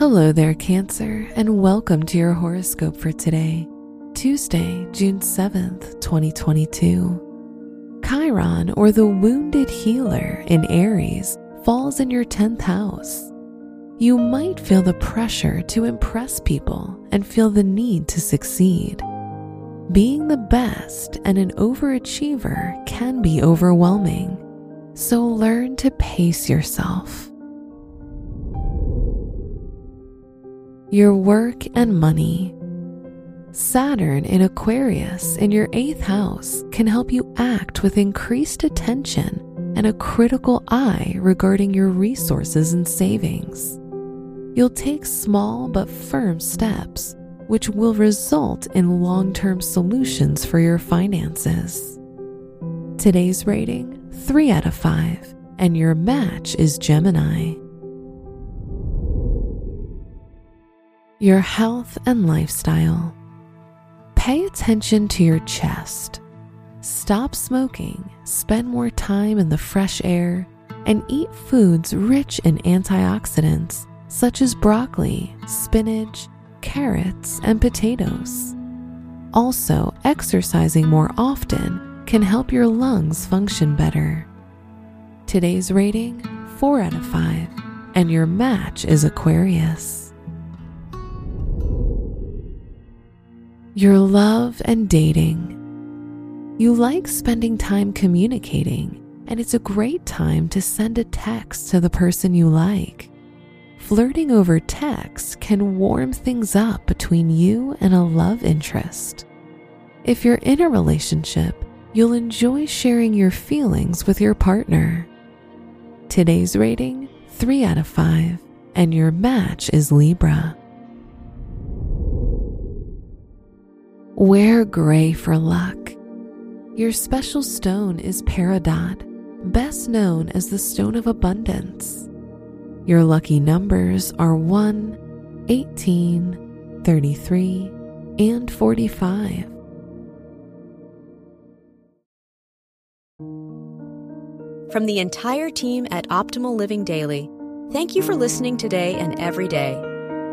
Hello there, Cancer, and welcome to your horoscope for today, Tuesday, June 7th, 2022. Chiron, or the wounded healer in Aries, falls in your 10th house. You might feel the pressure to impress people and feel the need to succeed. Being the best and an overachiever can be overwhelming, so learn to pace yourself. Your work and money. Saturn in Aquarius in your eighth house can help you act with increased attention and a critical eye regarding your resources and savings. You'll take small but firm steps which will result in long term solutions for your finances. Today's rating 3 out of 5, and your match is Gemini. Your health and lifestyle. Pay attention to your chest. Stop smoking, spend more time in the fresh air, and eat foods rich in antioxidants such as broccoli, spinach, carrots, and potatoes. Also, exercising more often can help your lungs function better. Today's rating 4 out of 5, and your match is Aquarius. Your love and dating. You like spending time communicating, and it's a great time to send a text to the person you like flirting over text can warm things up between you and a love interest. If you're in a relationship, you'll enjoy sharing your feelings with your partner. Today's rating 3 out of 5, and your match is Libra. Wear gray for luck. Your special stone is Peridot, best known as the Stone of Abundance. Your lucky numbers are 1, 18, 33, and 45. From the entire team at Optimal Living Daily, thank you for listening today and every day.